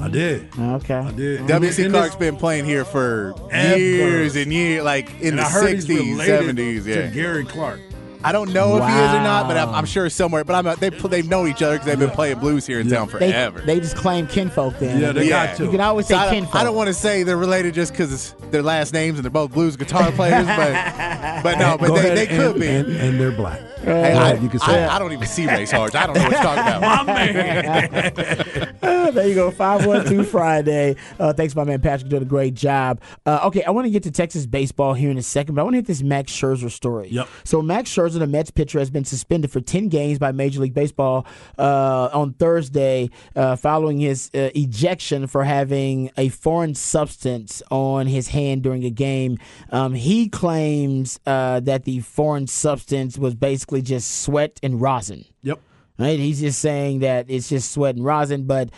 I did. Mm-hmm. Okay. I did. W.C. And Clark's this- been playing here for Ever. years and years, like in and the I heard he's 60s, related 70s. to Yeah. Gary Clark. I don't know if he is or not, but I'm, I'm sure somewhere. But I'm, they they've known each other because they've been playing blues here in town forever. they just claim kinfolk then. Yeah, they Yeah. got to. You can always say I, don't, kinfolk. I don't want to say they're related just because their last names and they're both blues guitar players, but but no, but they, they could and, be. And, and they're black. Hey, I, you can say I. I don't even see race hard. I don't know what you're talking about. My man. Ah, there you go. 512 Friday. Uh, thanks, my man Patrick. Doing a great job. Uh, okay, I want to get to Texas baseball here in a second, but I want to hit this Max Scherzer story. Yep. So, Max Scherzer, the Mets pitcher, has been suspended for 10 games by Major League Baseball uh, on Thursday uh, following his uh, ejection for having a foreign substance on his hand during a game. Um, he claims uh, that the foreign substance was basically just sweat and rosin. Yep. Right? He's just saying that it's just sweat and rosin, but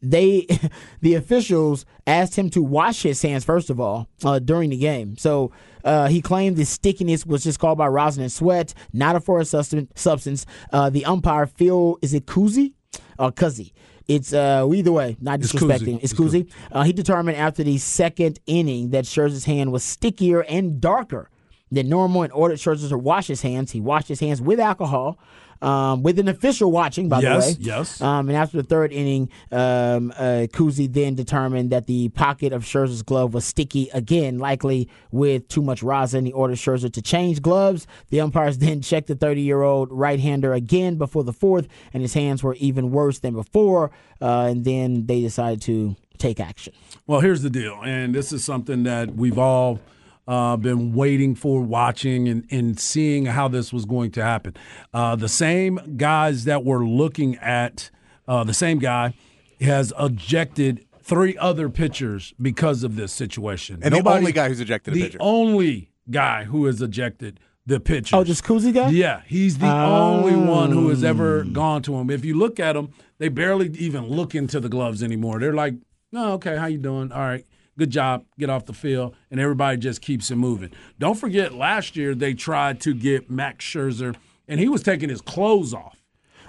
they, the officials asked him to wash his hands first of all uh, during the game. So uh, he claimed the stickiness was just caused by rosin and sweat, not a foreign substan- substance. Uh, the umpire Phil is it Kuzi or Cuzzy? It's uh, either way, not disrespecting. Kuzi. It's It's Kuzi. Uh, he determined after the second inning that Scherzer's hand was stickier and darker than normal and ordered Scherzer to wash his hands. He washed his hands with alcohol. Um, with an official watching, by Yes, the way. yes. Um, and after the third inning, um, uh, Cuzzi then determined that the pocket of Scherzer's glove was sticky again, likely with too much rosin. He ordered Scherzer to change gloves. The umpires then checked the 30 year old right hander again before the fourth, and his hands were even worse than before. Uh, and then they decided to take action. Well, here's the deal, and this is something that we've all uh, been waiting for, watching, and, and seeing how this was going to happen. Uh, the same guys that were looking at uh, the same guy has ejected three other pitchers because of this situation. And the only guy who's ejected a the pitcher. only guy who has ejected the pitcher. Oh, this Cuzzi guy? Yeah, he's the only one who has ever gone to him. If you look at them, they barely even look into the gloves anymore. They're like, "No, okay, how you doing? All right, good job. Get off the field," and everybody just keeps it moving. Don't forget, last year they tried to get Max Scherzer, and he was taking his clothes off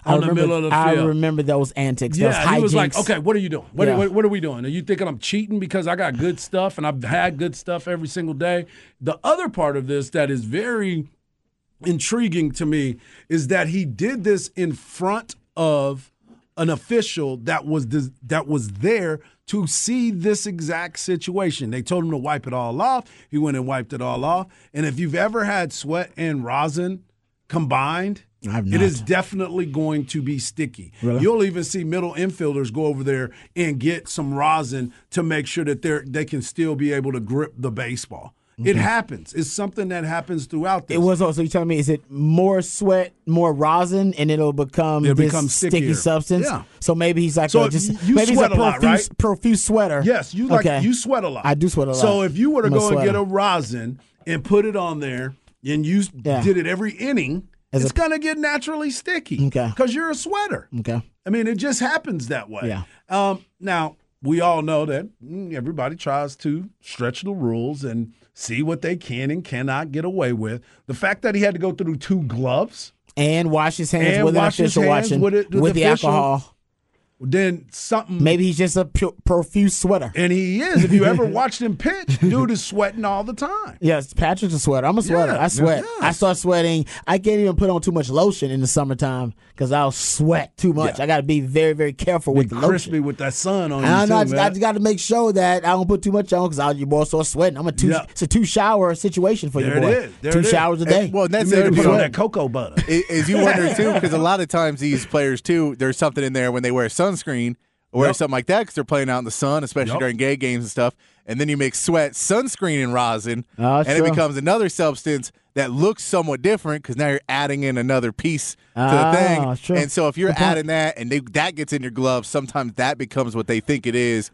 I on the remember, middle of the field. I remember those antics. those Yeah, he was like, "Okay, what are you doing? What, Yeah. what, what are we doing? Are you thinking I'm cheating because I got good stuff and I've had good stuff every single day?" The other part of this that is very intriguing to me is that he did this in front of an official that was this, that was there to see this exact situation. They told him to wipe it all off. He went and wiped it all off. And if you've ever had sweat and rosin combined, it is definitely going to be sticky. You'll even see middle infielders go over there and get some rosin to make sure that they they can still be able to grip the baseball. It happens. It's something that happens throughout this. It was also. You telling me is it more sweat, more rosin, and it'll become It'll this become sticky substance? Yeah. So maybe he's like So a, just you maybe he's a sweat a lot, profuse, right? profuse sweater. Yes, you like Okay. you sweat a lot. I do sweat a lot. So if you were to I'm go and get a rosin and put it on there, and you Yeah. did it every inning, As it's a- gonna get naturally sticky. Okay. Because you're a sweater. Okay. I mean, it just happens that way. Yeah. Um, now we all know that mm, everybody tries to stretch the rules and see what they can and cannot get away with. The fact that he had to go through two gloves, And wash his hands And with an wash official watching with it- with the the alcohol. Then something. Maybe he's just a pu- profuse sweater. And he is. If you ever watched him pitch, dude is sweating all the time. Yes, Patrick's a sweater. I'm a sweater. Yeah, I sweat. yeah. I start sweating. I can't even put on too much lotion in the summertime because I'll sweat too much. Yeah. I got to be very, very careful with Be the crispy lotion. with that sun on And I, you know, I too, just, I man. just got to make sure that I don't put too much on because I'll you boy start sweating. I'm a two. Yeah. It's a two shower situation for There you, boy. is. There two it is. showers a day. well, and you that's need the to other put on that cocoa butter. I- Is you wonder too, because a lot of times these players too, there's something in there when they wear sunscreen or Yep. something like that because they're playing out in the sun, especially Yep. during gay games and stuff. And then you mix sweat, sunscreen, and rosin, Oh, and it becomes another substance that looks somewhat different because now you're adding in another piece to Ah, the thing. true. And so if you're Good point. adding that and they, that gets in your gloves, sometimes that becomes what they think it is.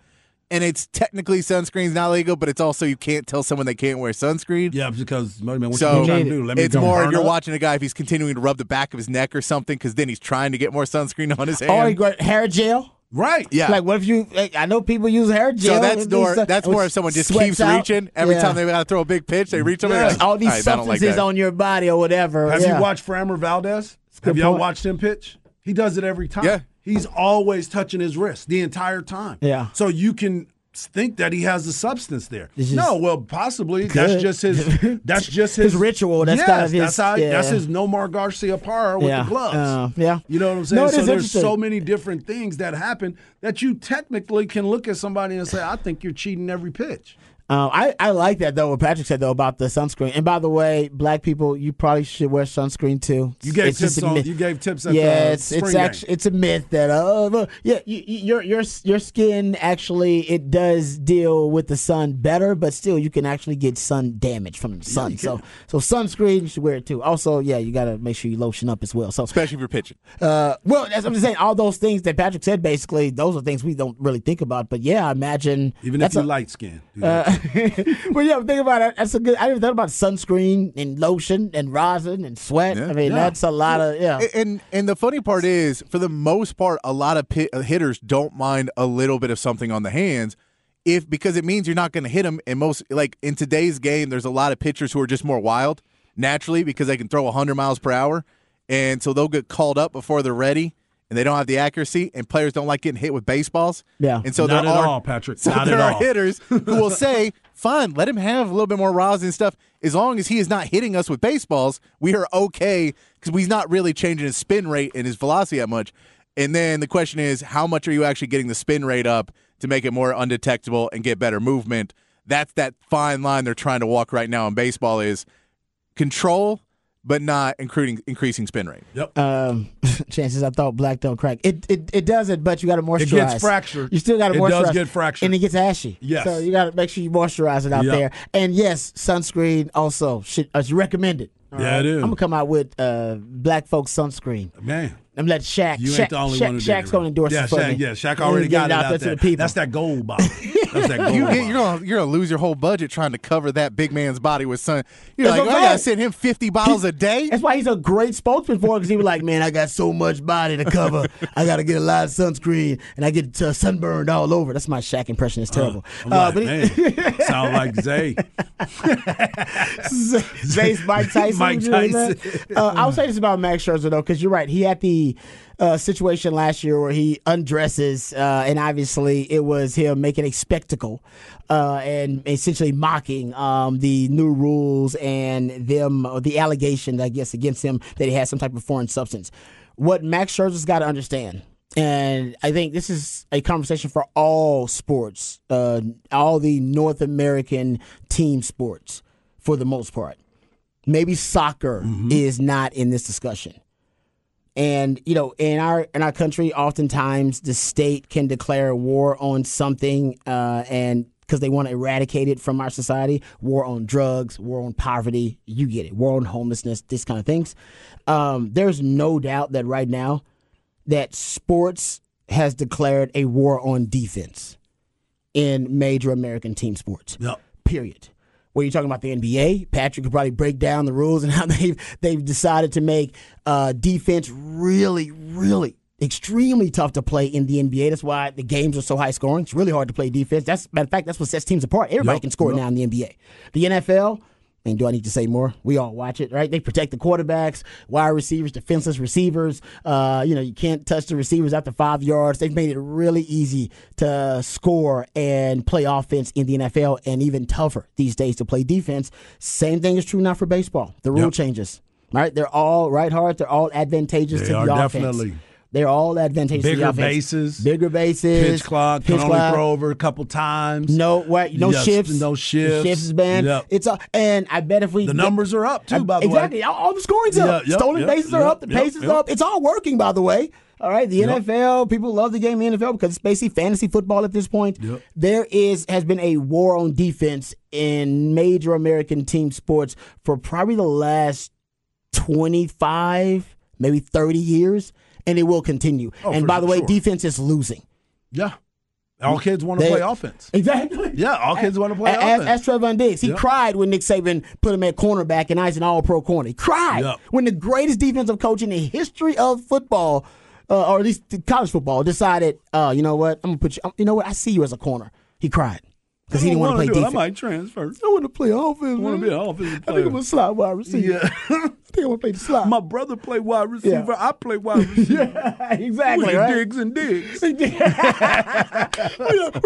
And it's technically sunscreen's not legal, but it's also you can't tell someone they can't wear sunscreen. yeah, because man, what So you trying to do? Let me it's more burn you're up? watching a guy if he's continuing to rub the back of his neck or something because then he's trying to get more sunscreen on his oh, hand. or you got hair gel. right. yeah. Like, what if you? Like, I know people use hair gel. so that's more stuff, uh, that's more if someone just keeps out. reaching every Yeah. time they got to throw a big pitch. They reach over Yeah. there. Like, all these "Alright, I don't like substances on your body or whatever. Have yeah. you watched Framber Valdez? Have y'all point. watched him pitch? He does it every time. Yeah. He's always touching his wrist the entire time. Yeah. So you can think that he has a substance there. No, well, possibly that's just his. That's just his, His ritual. That's yes, kind of his- That's how. yeah. That's his Nomar Garciaparra with Yeah. the gloves. Uh, yeah. You know what I'm saying? No, so there's so many different things that happen that you technically can look at somebody and say, "I think you're cheating every pitch." Um, I, I like that though what Patrick said though about the sunscreen. And by the way, black people, you probably should wear sunscreen too. You gave It's tips on. You gave tips at yeah, the it's it's game. actually it's a myth that uh look, yeah you, you- your your your skin actually it does deal with the sun better, but still you can actually get sun damage from the sun. you so so sunscreen you should wear it too. Also, yeah, you got to make sure you lotion up as well. So especially if you're pitching. uh, well, that's, I'm just saying all those things that Patrick said. Basically, those are things we don't really think about. But yeah, I imagine Even if you're a- light skinned. uh, well, yeah, think about it. That's a good. I didn't thought about sunscreen and lotion and rosin and sweat. Yeah. I mean, Yeah. that's a lot of yeah. And and the funny part is, for the most part, a lot of pit, uh, hitters don't mind a little bit of something on the hands, if because it means you're not going to hit them. And most like in today's game, there's a lot of pitchers who are just more wild naturally because they can throw 100 miles per hour, and so they'll get called up before they're ready, and they don't have the accuracy. And players don't like getting hit with baseballs. Yeah. and so Not there at are all, Patrick. So Not there at are all. hitters who will say fine. Let him have a little bit more rosin and stuff. As long as he is not hitting us with baseballs, we are okay because he's not really changing his spin rate and his velocity that much. And then the question is, how much are you actually getting the spin rate up to make it more undetectable and get better movement? That's that fine line they're trying to walk right now in baseball is control, but not including increasing spin rate. Yep. Um, chances I thought black don't crack. It it, it does it, but you got to moisturize. It gets fractured. You still got to It moisturize. does get fractured. and it gets ashy. Yes. So you got to make sure you moisturize it out Yep. there. And yes, sunscreen also should is recommended. All Yeah, it is. I'm gonna come out with uh, black folks sunscreen. Man. I'm let Shaq. You Shaq, ain't the only Shaq, one who did Shaq's it. gonna endorse yeah, it for Shaq, me. Yeah, Shaq already got it out out there there. to the people. That's that gold bottle. That's that gold You, bottle. you're gonna you're gonna lose your whole budget trying to cover that big man's body with sun. You're That's like, what oh, I'm I gotta send him 50 bottles a day. That's why he's a great spokesman for it because he was like, man, I got so much body to cover. I got to get a lot of sunscreen and I get uh, sunburned all over. That's my Shaq impression. It's terrible. I'm Uh, like, but he- man, sound like Zay. Zay's Mike Tyson. Mike you know that? Tyson. Uh, I'll say this about Max Scherzer though, because you're right. He had the uh, situation last year where he undresses, uh, and obviously it was him making a spectacle uh, and essentially mocking um, the new rules and them, or the allegation, I guess, against him that he had some type of foreign substance. What Max Scherzer's got to understand. And I think this is a conversation for all sports, uh, all the North American team sports, for the most part maybe soccer is not in this discussion. And you know, in our in our country, oftentimes the state can declare war on something, uh, and because they want to eradicate it from our society, war on drugs, war on poverty, you get it, war on homelessness, this kind of things. Um, there's no doubt that right now, that sports has declared a war on defense in major American team sports Yep. period. When you're talking about the NBA, Patrick could probably break down the rules and how they've they've decided to make uh, defense really, really extremely tough to play in the NBA. That's why the games are so high scoring. It's really hard to play defense. That's matter of fact, that's what sets teams apart. Everybody Yep, can score yep. now in the NBA. The NFL. I mean, do I need to say more? We all watch it, right? They protect the quarterbacks, wide receivers, defenseless receivers. Uh, you know, you can't touch the receivers after five yards. They've made it really easy to score and play offense in the NFL, and even tougher these days to play defense. Same thing is true now for baseball. The rule Yep. changes, right? They're all right hard. They're all advantageous They to the are offense. definitely. They're all advantageous Bigger bases, bigger bases, Pitch clock pitch can only clock. throw over a couple times. No, what? No Yes, shifts. no shifts. Shifts is banned. Yep. It's a, and I bet if we The numbers are up too, by the exactly. way. All, all the scoring's up. Yeah, yep, Stolen yep, bases are up. The yep, pace is yep. up. It's all working, by the way. All right. The Yep. NFL, people love the game in the NFL because it's basically fantasy football at this point. Yep. There is has been a war on defense in major American team sports for probably the last twenty five, maybe thirty years, and it will continue. Oh, and by the way, sure. defense is losing. Yeah. All kids want to play offense. Exactly. Yeah, all kids want to play As, offense. as Trevon Diggs, he Yep. cried when Nick Saban put him at cornerback and I was an All Pro corner. He cried Yep. when the greatest defensive coach in the history of football, uh, or at least college football, decided, uh, you know what, I'm gonna put you. You know what, I see you as a corner. He cried because he didn't want to play it. I might transfer. I want to play offense. I want to be an offensive I think. I'm a slot wide receiver. Yeah. I think I'm gonna play the slot. My brother play wide receiver. I play wide receiver. yeah, exactly. We Right? Diggs and Diggs. we're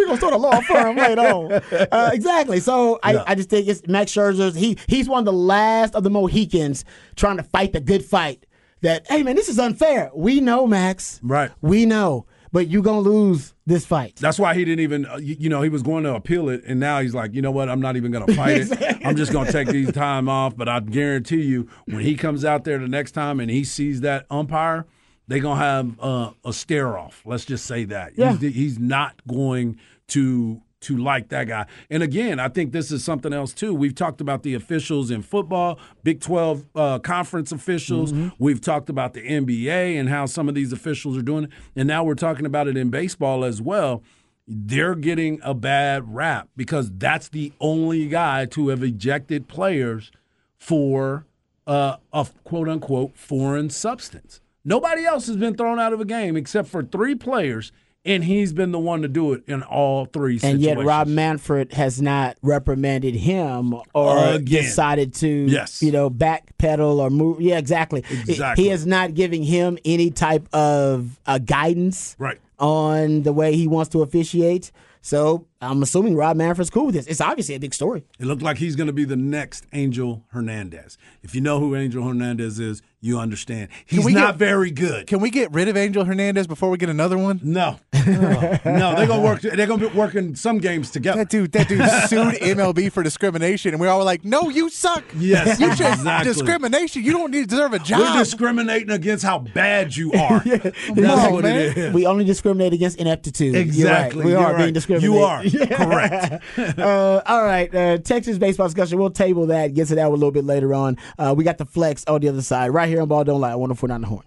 gonna start a law firm later on. Uh, exactly. So I, Yeah. I just think it's Max Scherzer's. He he's one of the last of the Mohicans trying to fight the good fight. That hey man, this is unfair. We know Max. Right. We know, but you're gonna lose this fight. That's why he didn't even, uh, you, you know, he was going to appeal it, and now he's like, you know what? I'm not even going to fight it. I'm just going to take these time off. But I guarantee you, when he comes out there the next time and he sees that umpire, they're going to have uh, a stare off. Let's just say that. Yeah. He's, he's not going to to like that guy. And again, I think this is something else too. We've talked about the officials in football, Big 12 uh, conference officials. We've talked about the NBA and how some of these officials are doing it. And now we're talking about it in baseball as well. They're getting a bad rap because that's the only guy to have ejected players for uh, a quote unquote foreign substance. Nobody else has been thrown out of a game except for three players, and he's been the one to do it in all three And situations. yet Rob Manfred has not reprimanded him or Again. decided to Yes. you know backpedal or move. Yeah, exactly. Exactly. He is not giving him any type of uh, guidance Right. on the way he wants to officiate. So I'm assuming Rob Manfred's cool with this. It's obviously a big story. It looked like he's going to be the next Angel Hernandez. If you know who Angel Hernandez is, you understand. He's we not get- very good. Can we get rid of Angel Hernandez before we get another one? No, no, they're gonna work. They're gonna be working some games together. That dude, that dude sued MLB for discrimination, and we all were like, "No, you suck. Yes, you should exactly. discrimination. You don't need to deserve a job. We're discriminating against how bad you are. That's on, what man. it is. We only discriminate against ineptitude. You're right. Exactly. We You're are right. being discriminated. You are correct. uh, all right, uh, Texas baseball discussion. We'll table that. Get to that a little bit later on. Uh, we got the flex on the other side, right here on Ball Don't Lie. 104.9 The Horn.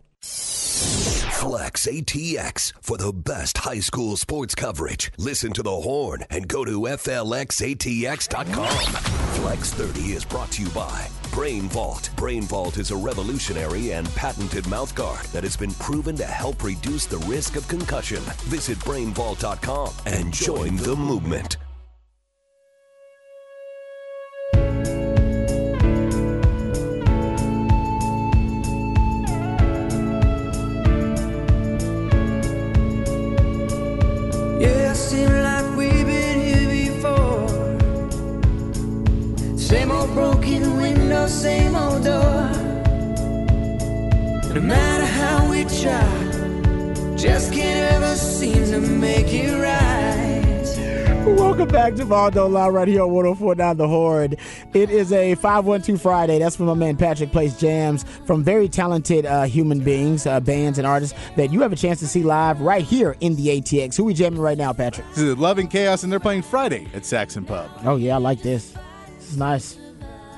Flex ATX for the best high school sports coverage. Listen to the horn and go to FLXATX.com. Flex 30 is brought to you by Brain Vault. Brain Vault is a revolutionary and patented mouthguard that has been proven to help reduce the risk of concussion. Visit brainvault.com and join the movement. Same old broken window, same old door. No matter how we try, just can't ever seem to make it right. Welcome back to Ball Don't Lie right here on 104.9 The Horn. It is a 512 Friday. That's when my man Patrick plays jams from very talented uh, human beings, uh, bands, and artists that you have a chance to see live right here in the ATX. Who we jamming right now, Patrick? This is Love and Chaos, and they're playing Friday at Saxon Pub. Oh, yeah, I like this. Nice.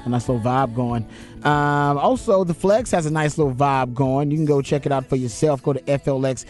A nice little vibe going. Um, also, the Flex has a nice little vibe going. You can go check it out for yourself. Go to FLXATX.com.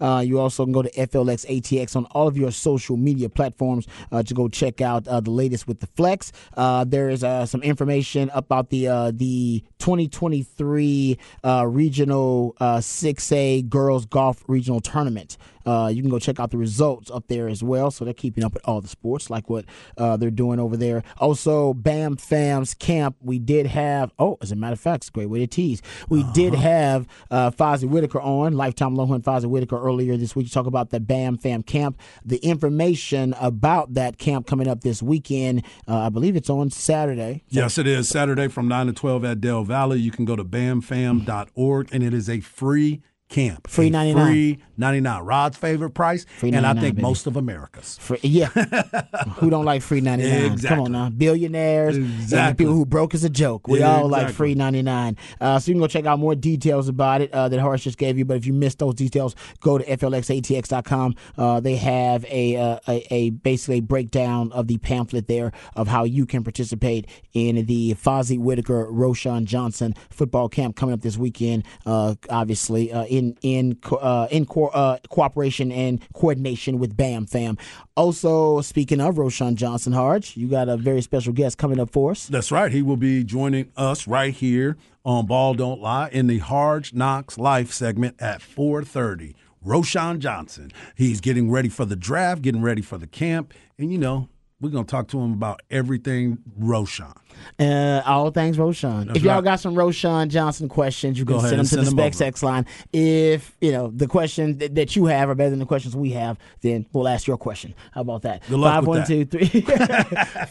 Uh, you also can go to FLXATX on all of your social media platforms uh, to go check out uh, the latest with the Flex. Uh, there is uh, some information about the uh, the 2023 uh, regional uh, 6A girls golf regional tournament. Uh, you can go check out the results up there as well. So they're keeping up with all the sports, like what uh, they're doing over there. Also, Bam Fam's camp. We did have. Oh, as a matter of fact, it's a great way to tease. We did have uh, Fozzie Whitaker on lifetime Longhorn Fozzie Whitaker earlier this week to talk about the Bam Fam camp. The information about that camp coming up this weekend. Uh, I believe it's on Saturday. Yes, it is Saturday from 9 to 12 at Del Valle. You can go to bamfam.org and it is a free camp. Free A 99. Free 99. Rod's favorite price. Free and I think baby. most of America's. For, yeah. who don't like free 99? Come Exactly. on now. Billionaires and Exactly. people who broke is a joke. We Yeah, all like free 99. Uh, so you can go check out more details about it uh, that Horace just gave you. But if you missed those details, go to FLXATX.com. Uh, they have a, uh, a, a basically breakdown of the pamphlet there of how you can participate in the Fozzie Whitaker Roschon Johnson football camp coming up this weekend. Uh, obviously, uh, in in uh, in co- uh, cooperation and coordination with Bam Fam. Also, speaking of Roschon Johnson, Harge, you got a very special guest coming up for us. That's right. He will be joining us right here on Ball Don't Lie in the Harge Knox Life segment at 4:30. Roschon Johnson. He's getting ready for the draft, getting ready for the camp, and you know we're gonna talk to him about everything Roschon. Uh, all things Roschon. That's if y'all right. got some Roschon Johnson questions, you can Go ahead send them to the them Specs. X line. If you know the questions that, that you have are better than the questions we have, then we'll ask your question. How about that? Good luck with that.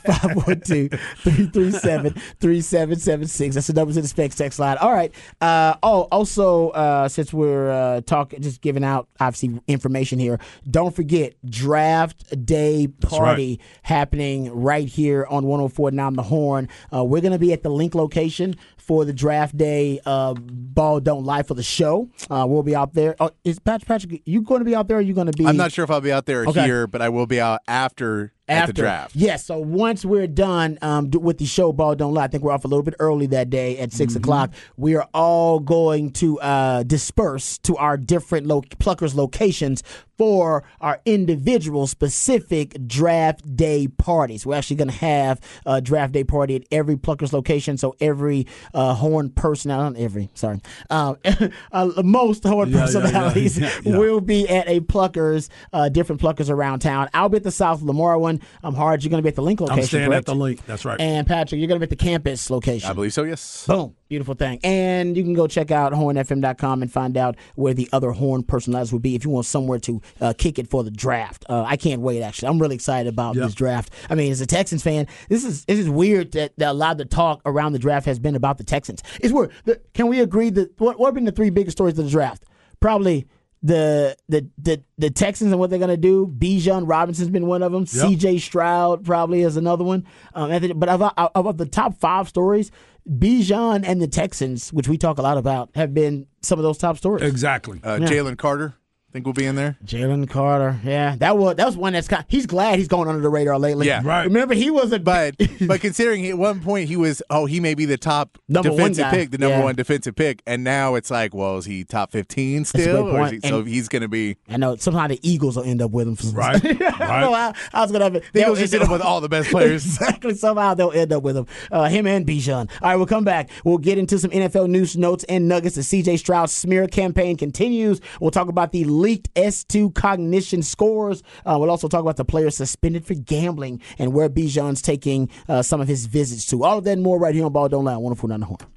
512 337 3776. That's the number to the Specs X line. All right. Uh, oh, also, uh, since we're uh, talking, just giving out obviously information here, don't forget draft day party happening right here on 104.9 The Horn. Uh, we're going to be at the link location for the draft day uh, ball don't lie for the show. Uh, we'll be out there. Oh, is Patrick, Patrick, you going to be out there? Or are you going to be? I'm not sure if I'll be out there Okay. here, but I will be out after, at the draft. Yes. so once we're done um, with the show, Ball Don't Lie, I think we're off a little bit early that day at 6 Mm-hmm. o'clock. We are all going to uh, disperse to our different lo- Pluckers locations for our individual specific draft day parties. We're actually going to have a draft day party at every Pluckers location. So every uh, Horn personality, not every, sorry, um, uh, most Horn Yeah, yeah, yeah, personalities yeah, yeah. will be at a Pluckers, uh, different Pluckers around town. I'll be at the South Lamar one. I'm hard. You're going to be at the Link location. I'm staying correct? at the link. That's right. And Patrick, you're going to be at the campus location. I believe so, yes. Boom. Beautiful thing. And you can go check out hornfm.com and find out where the other horn personalities will be if you want somewhere to uh, kick it for the draft. Uh, I can't wait, actually. I'm really excited about Yep. this draft. I mean, as a Texans fan, this is this is weird that, that a lot of the talk around the draft has been about the Texans. It's weird. The, can we agree that what, what have been the three biggest stories of the draft? Probably the the the, the Texans and what they're going to do. Bijan Robinson's been one of them. C.J. Stroud probably is another one. Um, but of, of, of the top five stories, Bijan and the Texans, which we talk a lot about, have been some of those top stories. Exactly. Uh, Yeah. Jalen Carter, think we'll be in there. Jalen Carter, yeah, that was that was one that's kind. He's glad he's going under the radar lately. Yeah. Right. Remember, he was a But but considering at one point he was oh he may be the top Number defensive pick, the number Yeah. one defensive pick, and now it's like well is he top fifteen a still? great Or is he, so he's going to be I know somehow the Eagles will end up with him. Right. I know Right. how, I was gonna have it. the they'll Eagles just end end up with all the best players. exactly. Somehow they'll end up with him. Uh, him and Bijan. All right, we'll come back. We'll get into some NFL news, notes, and nuggets. The CJ Stroud smear campaign continues. We'll talk about the leaked S2 cognition scores. Uh, we'll also talk about the players suspended for gambling and where Bijan's taking uh, some of his visits to. All of that and more right here on Ball Don't Lie. 104.9 The Horn.